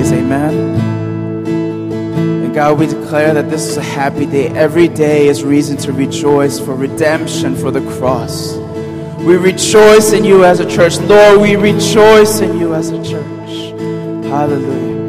praise. Amen. And God, we declare that this is a happy day. Every day is reason to rejoice for redemption, for the cross. We rejoice in you as a church. Lord, we rejoice in you as a church. Hallelujah.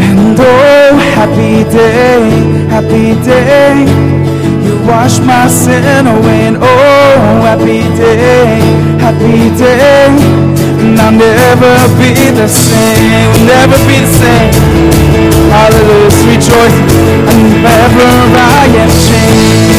And oh, happy day, happy day wash my sin away. And oh, happy day, happy day. And I'll never be the same, never be the same. Hallelujah, rejoice, and never I am changed.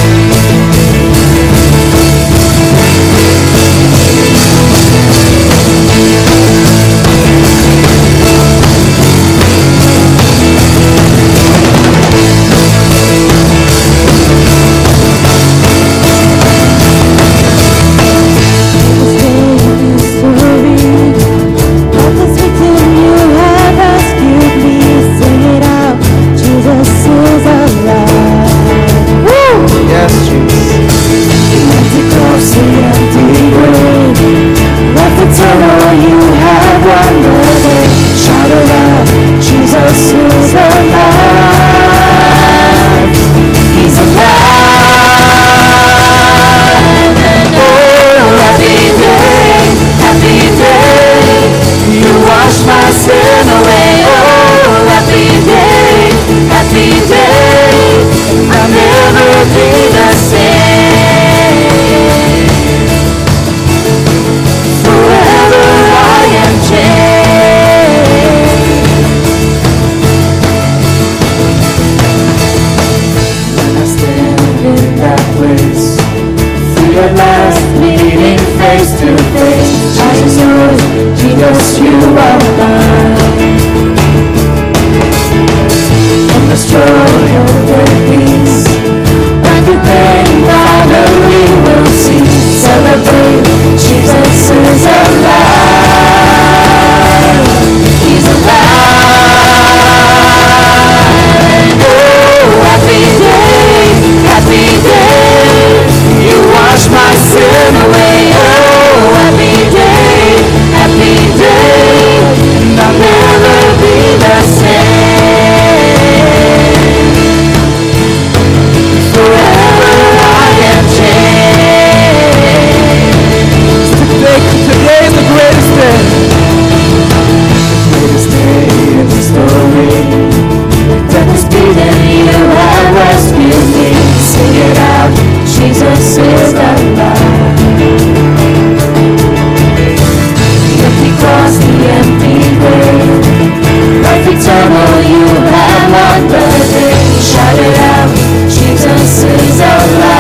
you have my birthday. Shout it out, Jesus is alive.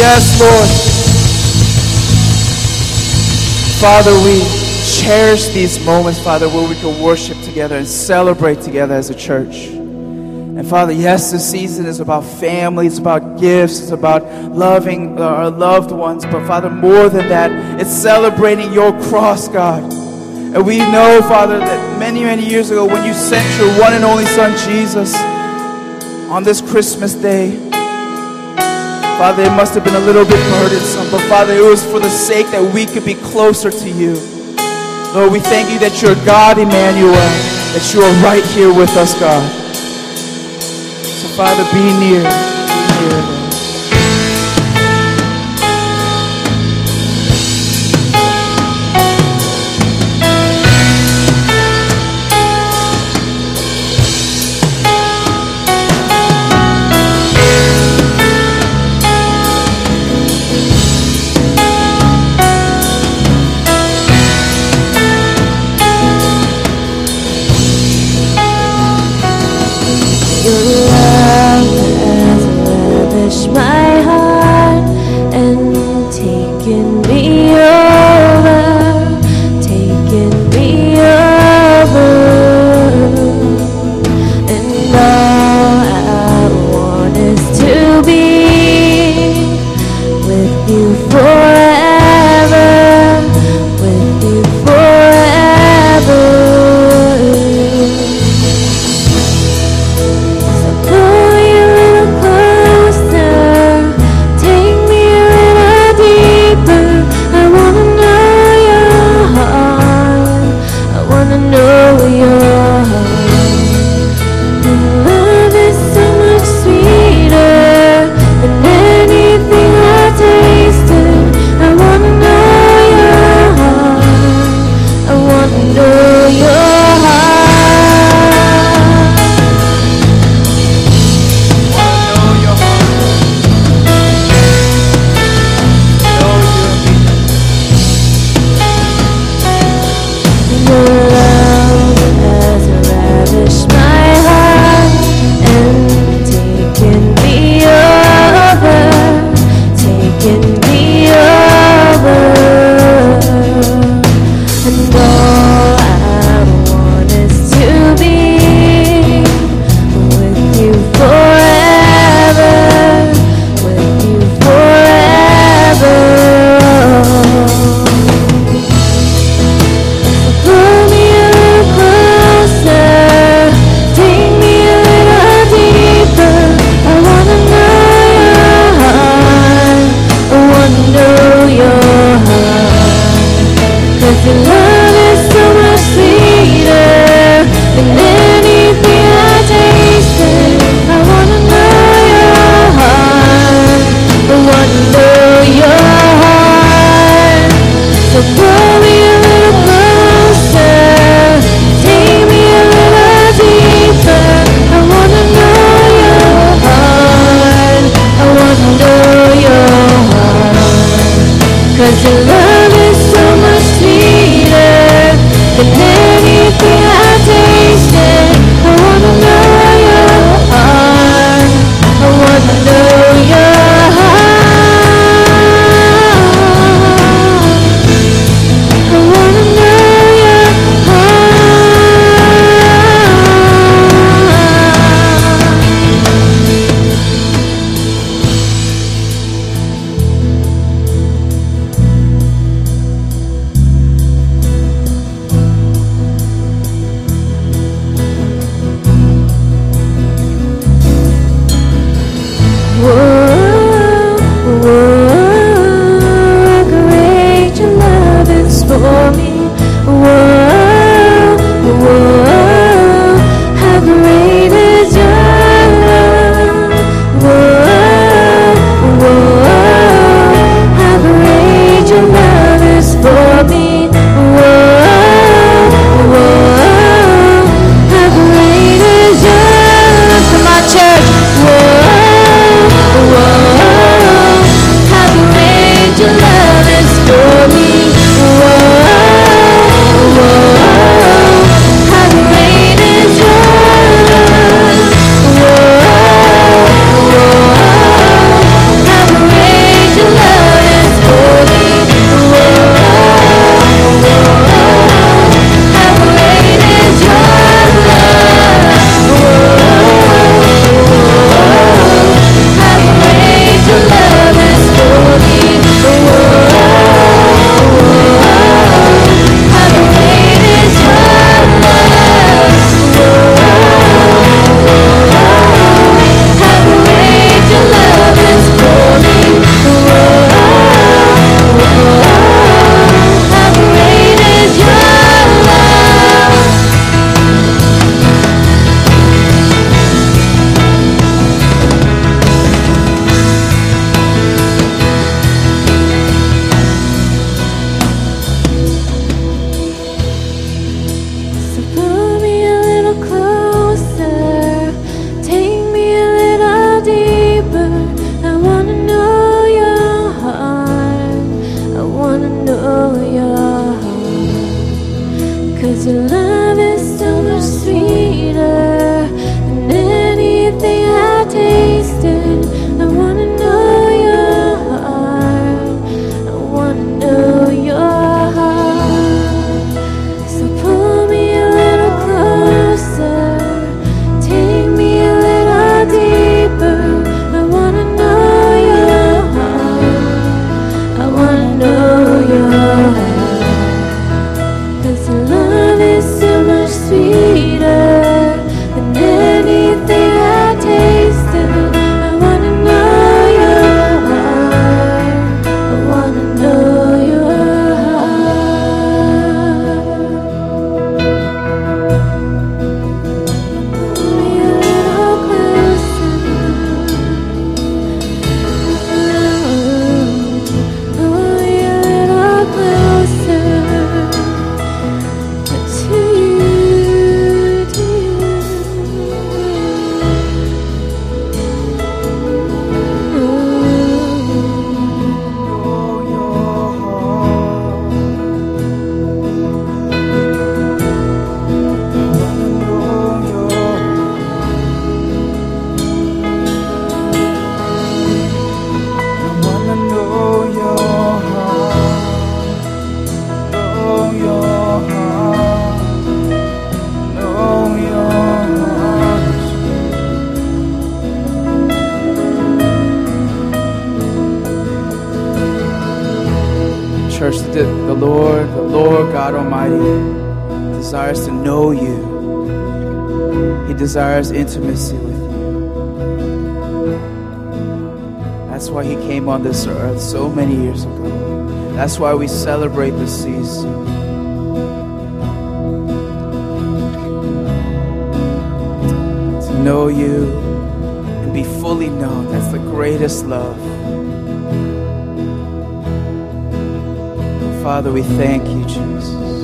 Yes, Lord. Father, we cherish these moments, Father, where we can worship together and celebrate together as a church. And Father, yes, this season is about family, it's about gifts, it's about loving our loved ones. But Father, more than that, it's celebrating your cross, God. And we know, Father, that many, many years ago when you sent your one and only Son, Jesus, on this Christmas day, Father, it must have been a little bit burdensome, but Father, it was for the sake that we could be closer to you. Lord, we thank you that you're God, Emmanuel, that you are right here with us, God. So, Father, be near. to desires intimacy with you. That's why he came on this earth so many years ago. That's why we celebrate the season. To know you and be fully known. That's the greatest love. Father, we thank you, Jesus.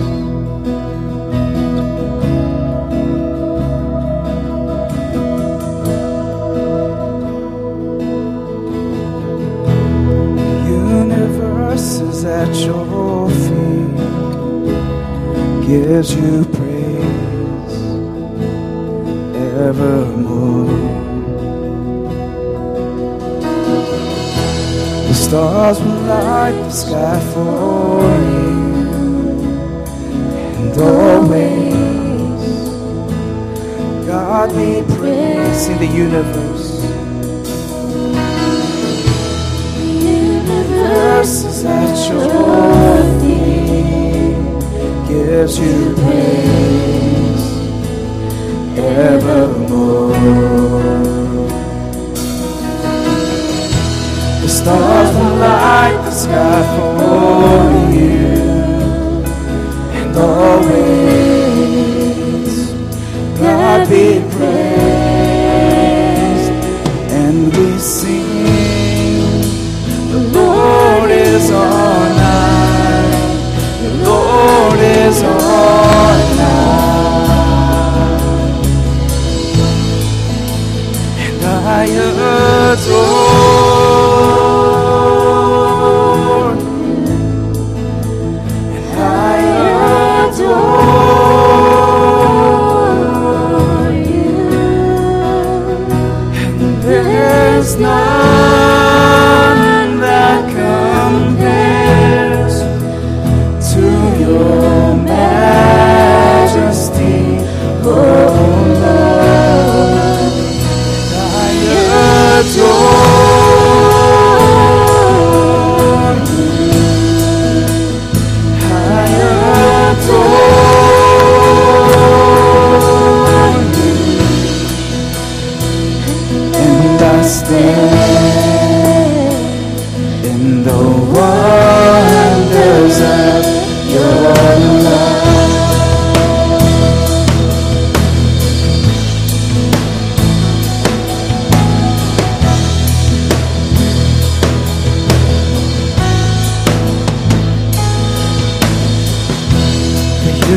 at your feet gives you praise evermore. The stars will light the sky for you, and always God be praise in the universe. justice at your feet gives you praise ever.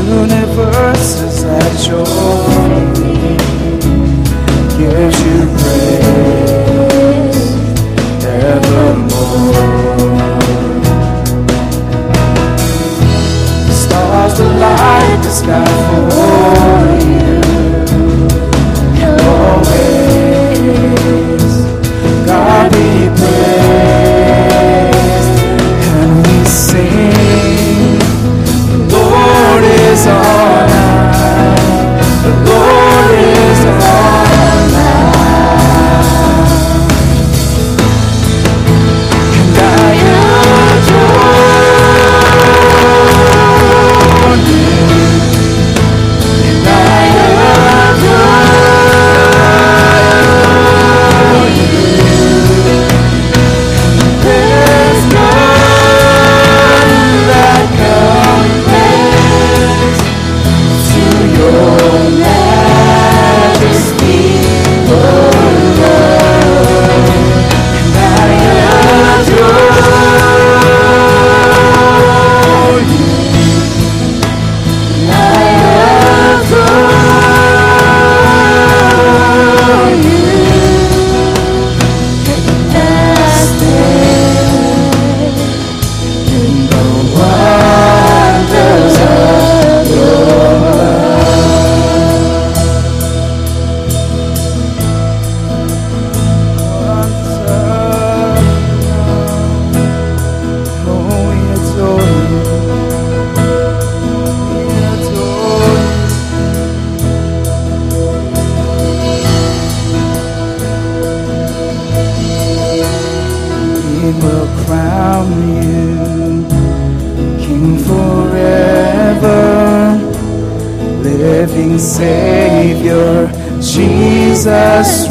universe is at your. Gives you praise evermore. Stars, light, the sky.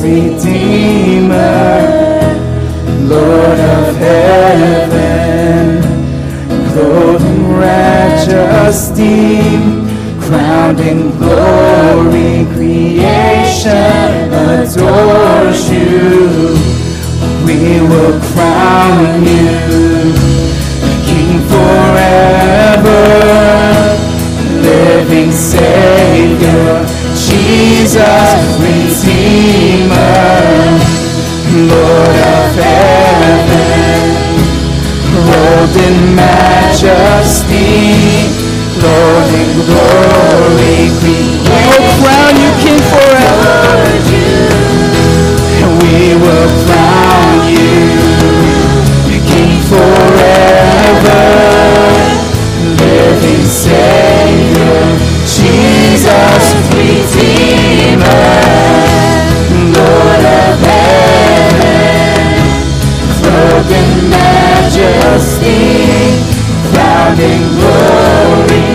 Redeemer, Lord of heaven, clothed in righteous deed, crowned in glory, creation adores you. We will crown you, King forever, living Savior, Jesus. in majesty, clothed in glory, we will crown you king forever. And we will crown you, you king forever, living Savior, Jesus, Redeemer, Lord. majesty, crowning glory.